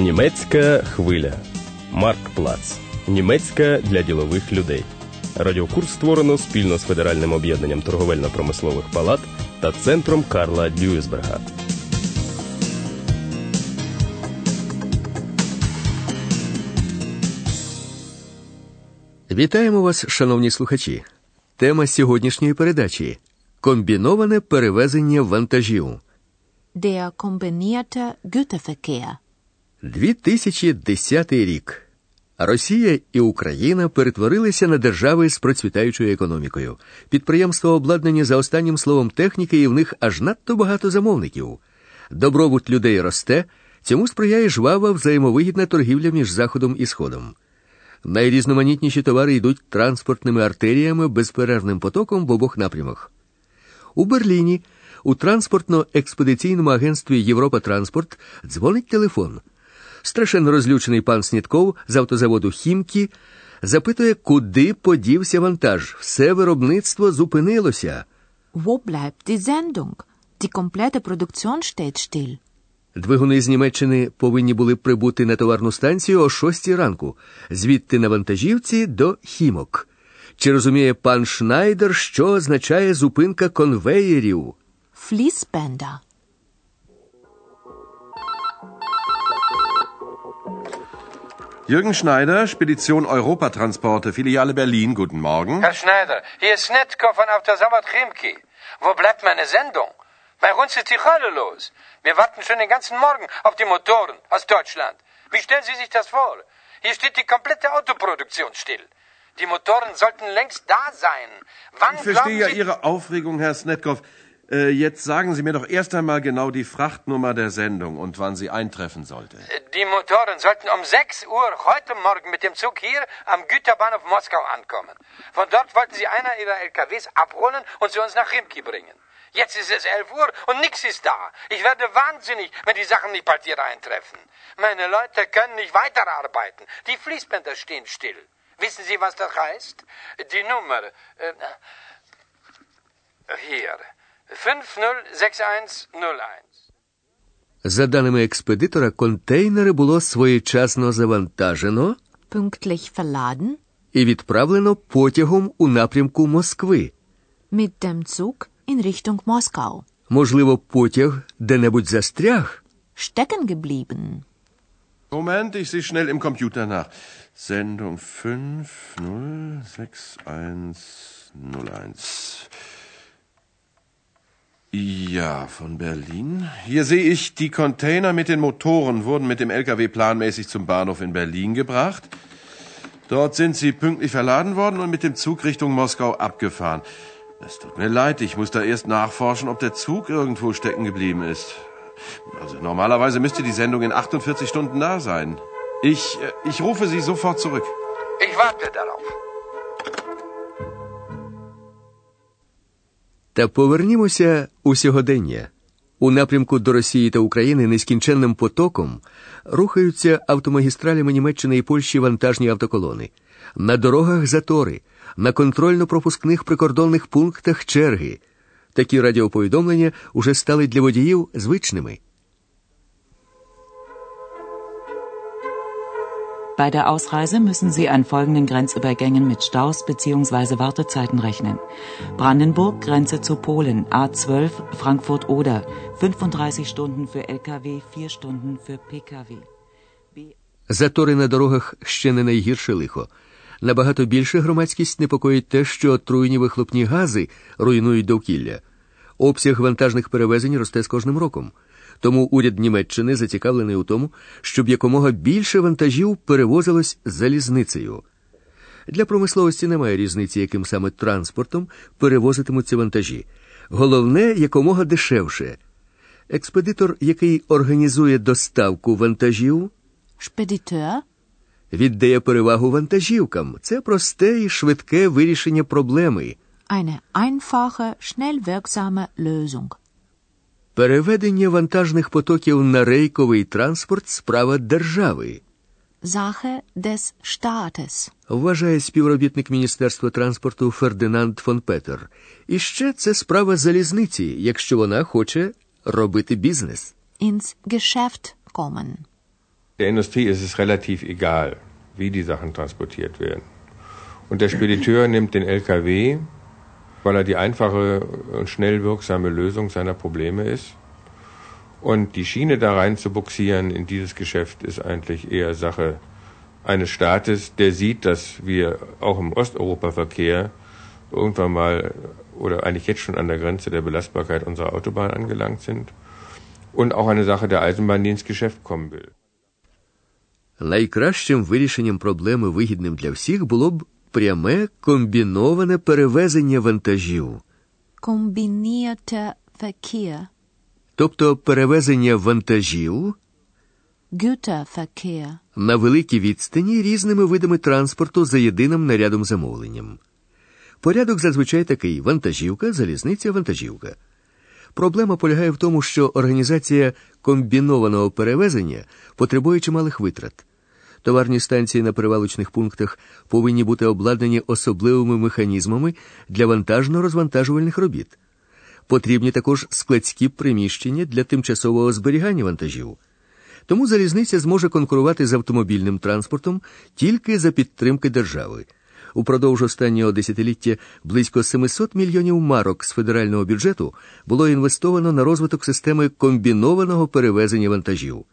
Німецька хвиля. Марк Плац. Німецька для ділових людей. Радіокурс створено спільно з Федеральним об'єднанням торговельно-промислових палат та центром Карла Дюйсберга. Вітаємо вас, шановні слухачі. Тема сьогоднішньої передачі комбіноване перевезення вантажів. Der kombinierte Güterverkehr. 2010 рік. Росія і Україна перетворилися на держави з процвітаючою економікою. Підприємства обладнані за останнім словом техніки, і в них аж надто багато замовників. Добробут людей росте, цьому сприяє жвава взаємовигідна торгівля між Заходом і Сходом. Найрізноманітніші товари йдуть транспортними артеріями безперервним потоком в обох напрямах. У Берліні у транспортно-експедиційному агентстві Європа Транспорт дзвонить телефон. Страшенно розлючений пан Снітков з автозаводу Хімкі запитує, куди подівся вантаж. Все виробництво зупинилося. Wo bleibt die Sendung? Die komplette Produktion steht still. Двигуни з Німеччини повинні були прибути на товарну станцію о 6 ранку, звідти на вантажівці до Хімок. Чи розуміє пан Шнайдер, що означає зупинка конвеєрів? Fließbänder. Jürgen Schneider, Spedition Europatransporte, Filiale Berlin. Guten Morgen. Herr Schneider, hier ist Netko von Autosawad Chimki. Wo bleibt meine Sendung? Bei uns ist die Hölle los. Wir warten schon den ganzen Morgen auf die Motoren aus Deutschland. Wie stellen Sie sich das vor? Hier steht die komplette Autoproduktion still. Die Motoren sollten längst da sein. Wann Ich verstehe ja. Ihre Aufregung, Herr Snetkov. Äh, jetzt sagen Sie mir doch erst einmal genau die Frachtnummer der Sendung und wann sie eintreffen sollte. Die Motoren sollten um 6 Uhr heute Morgen mit dem Zug hier am Güterbahnhof Moskau ankommen. Von dort wollten sie einer ihrer LKWs abholen und sie uns nach Rimki bringen. Jetzt ist es 11 Uhr und nichts ist da. Ich werde wahnsinnig, wenn die Sachen nicht bald hier eintreffen. Meine Leute können nicht weiterarbeiten. Die Fließbänder stehen still. Wissen Sie, was das heißt? Die Nummer. Äh, hier. 506101. За даними експедитора, контейнери було своєчасно завантажено Pünktlich verladen. і відправлено потягом у напрямку Москви. Mit dem Zug in Richtung Moskau. Можливо, потяг де-небудь застряг. Stecken geblieben. Moment, ich sehe schnell im Computer nach. Sendung 506101. Ja, von Berlin. Hier sehe ich, die Container mit den Motoren wurden mit dem LKW planmäßig zum Bahnhof in Berlin gebracht. Dort sind sie pünktlich verladen worden und mit dem Zug Richtung Moskau abgefahren. Es tut mir leid, ich muss da erst nachforschen, ob der Zug irgendwo stecken geblieben ist. Also normalerweise müsste die Sendung in 48 Stunden da sein. Ich, äh, ich rufe Sie sofort zurück. Ich warte darauf. Та повернімося у сьогодення. У напрямку до Росії та України нескінченним потоком рухаються автомагістралями Німеччини і Польщі вантажні автоколони. На дорогах затори, на контрольно-пропускних прикордонних пунктах черги. Такі радіоповідомлення уже стали для водіїв звичними. Bei der Ausreise müssen Sie an folgenden Grenzübergängen mit Staus bzw. Wartezeiten rechnen. Brandenburg, Grenze zu Polen, A12, Frankfurt-Oder, 35 Stunden für Lkw, 4 Stunden für Pkw. Затори на дорогах ще не найгірше лихо. Набагато більше громадськість непокоїть те, що отруйні вихлопні гази руйнують довкілля. Обсяг вантажних перевезень росте з кожним роком. Тому уряд Німеччини зацікавлений у тому, щоб якомога більше вантажів перевозилось залізницею. Для промисловості немає різниці, яким саме транспортом перевозитимуться вантажі. Головне якомога дешевше. Експедитор, який організує доставку вантажів, Spediteur. віддає перевагу вантажівкам. Це просте і швидке вирішення проблеми. Eine einfache, schnell wirksame Lösung. Переведення вантажних потоків на рейковий транспорт справа держави, Sache des Staates. вважає співробітник Міністерства транспорту Фердинанд фон Петер. І ще це справа залізниці, якщо вона хоче робити бізнес. Ins Geschäft kommen. Der Industrie ist es relativ egal, wie die Sachen transportiert werden. Und der Spediteur nimmt den LKW, weil er die einfache und schnell wirksame Lösung seiner Probleme ist. Und die Schiene da rein zu buxieren in dieses Geschäft ist eigentlich eher Sache eines Staates, der sieht, dass wir auch im Osteuropa-Verkehr irgendwann mal oder eigentlich jetzt schon an der Grenze der Belastbarkeit unserer Autobahn angelangt sind und auch eine Sache der Eisenbahn, die ins Geschäft kommen will. Найкращим вирішенням проблеми, вигідним для всіх, було б пряме комбіноване перевезення вантажів, Kombinierter Verkehr. тобто перевезення вантажів Güterverkehr. на великій відстані різними видами транспорту за єдиним нарядом замовленням. Порядок зазвичай такий: вантажівка, залізниця, вантажівка. Проблема полягає в тому, що організація комбінованого перевезення потребує чималих витрат. Товарні станції на перевалочних пунктах повинні бути обладнані особливими механізмами для вантажно-розвантажувальних робіт. Потрібні також складські приміщення для тимчасового зберігання вантажів. Тому залізниця зможе конкурувати з автомобільним транспортом тільки за підтримки держави. Упродовж останнього десятиліття близько 700 мільйонів марок з федерального бюджету було інвестовано на розвиток системи комбінованого перевезення вантажів.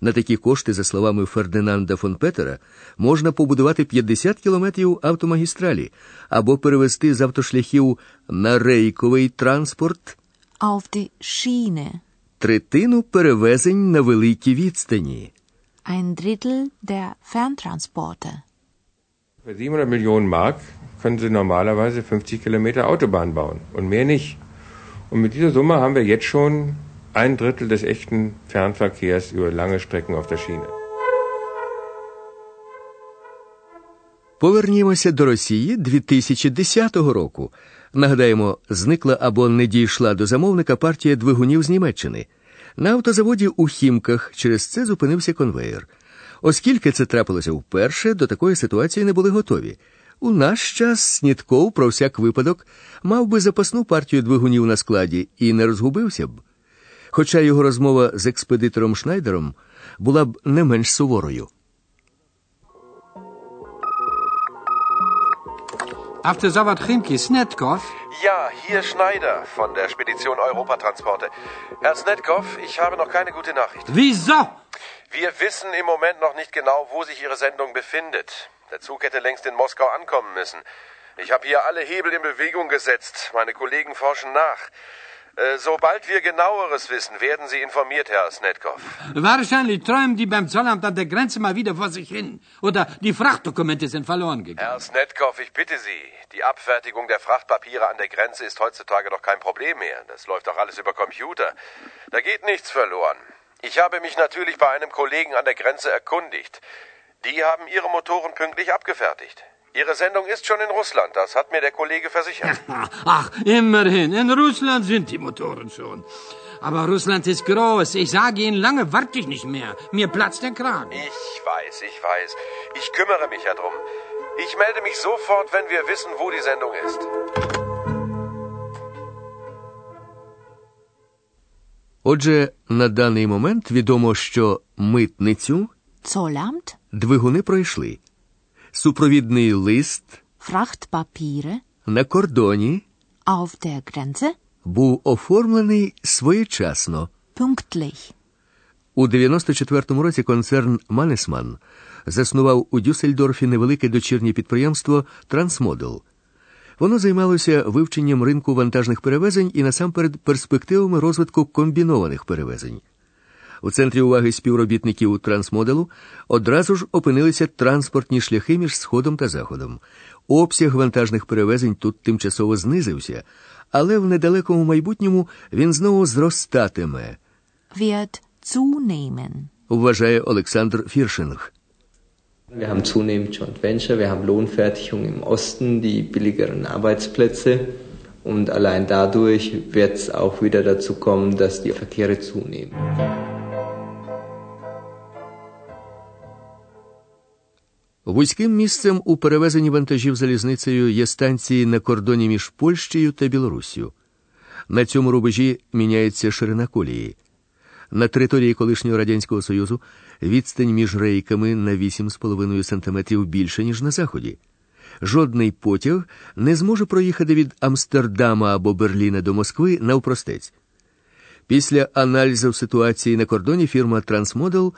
На такі кошти, за словами Фердинанда фон Петера, можна побудувати 50 кілометрів автомагістралі або перевести з автошляхів на рейковий транспорт Auf die Schiene. третину перевезень на великій відстані. Ein Drittel der Ferntransporte. Für 700 Millionen Mark können Sie normalerweise 50 Kilometer Autobahn bauen und mehr nicht. Und mit dieser Summe haben wir jetzt schon ein Drittel des echten Fernverkehrs über lange Strecken auf der Schiene. Повернімося до Росії 2010 року. Нагадаємо, зникла або не дійшла до замовника партія двигунів з Німеччини. На автозаводі у Хімках через це зупинився конвеєр. Оскільки це трапилося вперше, до такої ситуації не були готові. У наш час Снітков про всяк випадок мав би запасну партію двигунів на складі і не розгубився б. Хоча його розмова з експедитором Шнайдером була б не менш суворою. Автозавод Chimki, Snetkov. Ja, hier Schneider von der Spedition Europatransporte. Herr Snetkov, ich habe noch keine gute Nachricht. Wieso? Wir wissen im Moment noch nicht genau, wo sich Ihre Sendung befindet. Der Zug hätte längst in Moskau ankommen müssen. Ich habe hier alle Hebel in Bewegung gesetzt. Meine Kollegen forschen nach. Äh, sobald wir genaueres wissen, werden Sie informiert, Herr Snetkov. Wahrscheinlich träumen die beim Zollamt an der Grenze mal wieder vor sich hin. Oder die Frachtdokumente sind verloren gegangen. Herr Snetkov, ich bitte Sie. Die Abfertigung der Frachtpapiere an der Grenze ist heutzutage doch kein Problem mehr. Das läuft doch alles über Computer. Da geht nichts verloren. Ich habe mich natürlich bei einem Kollegen an der Grenze erkundigt. Die haben ihre Motoren pünktlich abgefertigt. Ihre Sendung ist schon in Russland, das hat mir der Kollege versichert. Ach, immerhin. In Russland sind die Motoren schon. Aber Russland ist groß. Ich sage Ihnen, lange warte ich nicht mehr. Mir platzt der Kragen. Ich weiß, ich weiß. Ich kümmere mich ja drum. Ich melde mich sofort, wenn wir wissen, wo die Sendung ist. Отже, на даний момент відомо, що митницю Zollamt. двигуни пройшли. Супровідний лист Frachtpapiere. на кордоні Auf der Grenze. був оформлений своєчасно. Pünktlich. У 94-му році концерн Манесман заснував у Дюссельдорфі невелике дочірнє підприємство Трансмодел. Воно займалося вивченням ринку вантажних перевезень і насамперед перспективами розвитку комбінованих перевезень. У центрі уваги співробітників трансмоделу одразу ж опинилися транспортні шляхи між Сходом та Заходом. Обсяг вантажних перевезень тут тимчасово знизився, але в недалекому майбутньому він знову зростатиме, Wird zunehmen. вважає Олександр Фіршинг. Wir haben zunehmend Joint Venture, wir haben Lohnfertigung im Osten, die billigeren Arbeitsplätze und allein dadurch wird es auch wieder dazu kommen, dass die Verkehre zunehmen. Вузьким місцем у перевезенні вантажів залізницею є станції на кордоні між Польщею та Білоруссю. На цьому рубежі міняється ширина колії. На території колишнього Радянського Союзу відстань між рейками на 8,5 см більше, ніж на заході. Жодний потяг не зможе проїхати від Амстердама або Берліна до Москви навпростець. Після аналізу ситуації на кордоні фірма Transmodel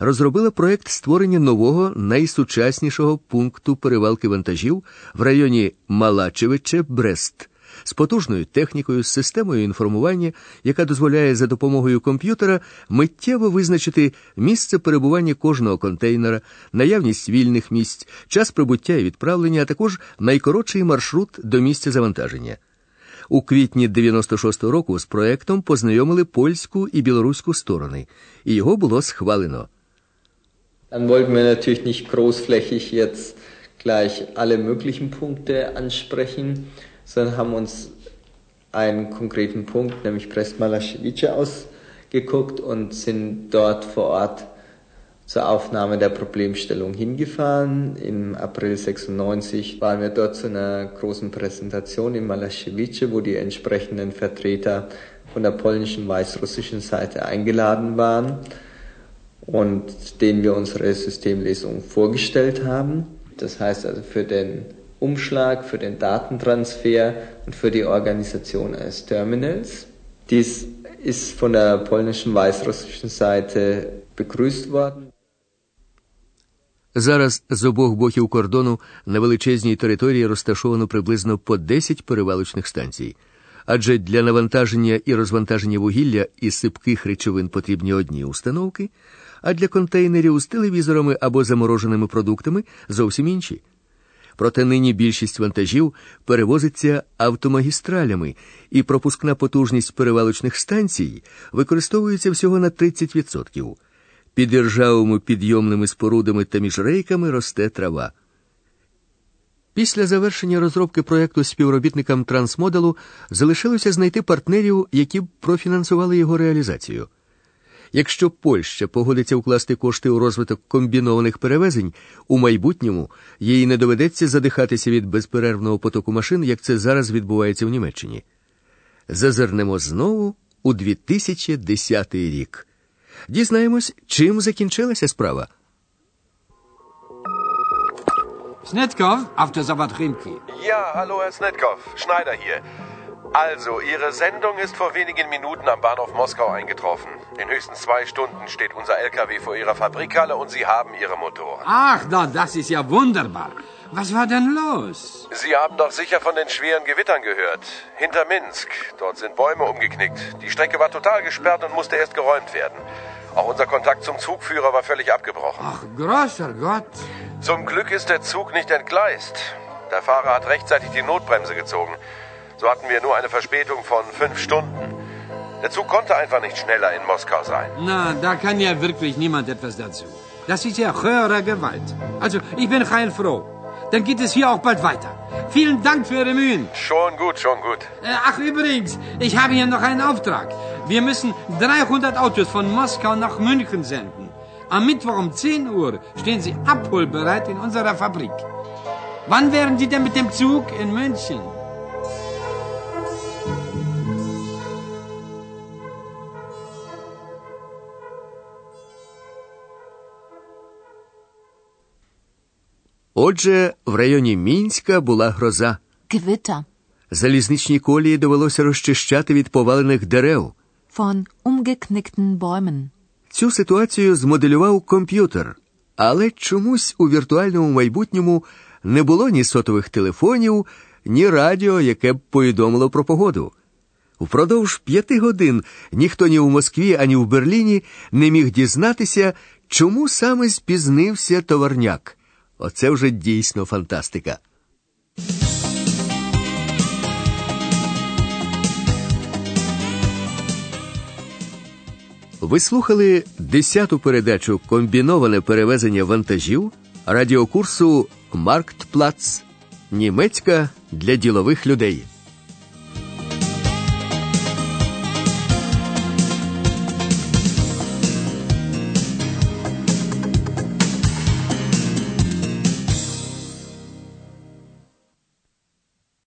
розробила проект створення нового найсучаснішого пункту перевалки вантажів в районі Малачевиче Брест з потужною технікою, з системою інформування, яка дозволяє за допомогою комп'ютера миттєво визначити місце перебування кожного контейнера, наявність вільних місць, час прибуття і відправлення, а також найкоротший маршрут до місця завантаження. У квітні 96-го року з проектом познайомили польську і білоруську сторони, і його було схвалено. Dann wollten wir natürlich nicht großflächig jetzt gleich alle möglichen Punkte ansprechen, sondern haben uns einen konkreten Punkt, nämlich Brest-Malaschewice, ausgeguckt und sind dort vor Ort zur Aufnahme der Problemstellung hingefahren. Im April 96 waren wir dort zu einer großen Präsentation in Malaschewice, wo die entsprechenden Vertreter von der polnischen weißrussischen Seite eingeladen waren und denen wir unsere Systemlesung vorgestellt haben. Das heißt also für den Umschlag, für den Datentransfer und für die Organisation eines Terminals. Dies ist von der polnischen weißrussischen Seite begrüßt worden. Зараз з обох боків кордону на величезній території розташовано приблизно по 10 перевалочних станцій. Адже для навантаження і розвантаження вугілля і сипких речовин потрібні одні установки, а для контейнерів з телевізорами або замороженими продуктами зовсім інші. Проте нині більшість вантажів перевозиться автомагістралями, і пропускна потужність перевалочних станцій використовується всього на 30%. Під іржавими підйомними спорудами та між рейками росте трава. Після завершення розробки проєкту співробітникам трансмоделу залишилося знайти партнерів, які б профінансували його реалізацію. Якщо Польща погодиться вкласти кошти у розвиток комбінованих перевезень, у майбутньому їй не доведеться задихатися від безперервного потоку машин, як це зараз відбувається в Німеччині. Зазирнемо знову у 2010 рік. Дізнаємось, чим закінчилася справа. Snetkov, Autosawat Rimki. Ja, hallo Herr Snetkov, Schneider hier. Also, Ihre Sendung ist vor wenigen Minuten am Bahnhof Moskau eingetroffen. In höchstens zwei Stunden steht unser LKW vor Ihrer Fabrikhalle und Sie haben Ihre Motoren. Ach, na, das ist ja wunderbar. Was war denn los? Sie haben doch sicher von den schweren Gewittern gehört. Hinter Minsk. Dort sind Bäume umgeknickt. Die Strecke war total gesperrt und musste erst geräumt werden. Auch unser Kontakt zum Zugführer war völlig abgebrochen. Ach, großer Gott. Zum Glück ist der Zug nicht entgleist. Der Fahrer hat rechtzeitig die Notbremse gezogen. So hatten wir nur eine Verspätung von fünf Stunden. Der Zug konnte einfach nicht schneller in Moskau sein. Na, da kann ja wirklich niemand etwas dazu. Das ist ja höhere Gewalt. Also, ich bin heilfroh. Dann geht es hier auch bald weiter. Vielen Dank für Ihre Mühen. Schon gut, schon gut. Äh, ach, übrigens, ich habe hier noch einen Auftrag. Wir müssen 300 Autos von Moskau nach München senden. Am Mittwoch um 10 Uhr stehen sie abholbereit in unserer Fabrik. Wann wären Sie denn mit dem Zug in München? Отже, в районі Мінська була гроза. Gewitter. Залізничні колії довелося розчищати від повалених дерев. Von umgeknickten Bäumen. Цю ситуацію змоделював комп'ютер, але чомусь у віртуальному майбутньому не було ні сотових телефонів, ні радіо, яке б повідомило про погоду. Впродовж п'яти годин ніхто ні в Москві, ані в Берліні не міг дізнатися, чому саме спізнився товарняк. Оце вже дійсно фантастика. Ви слухали десяту передачу Комбіноване перевезення вантажів радіокурсу Марктплац Німецька для ділових людей.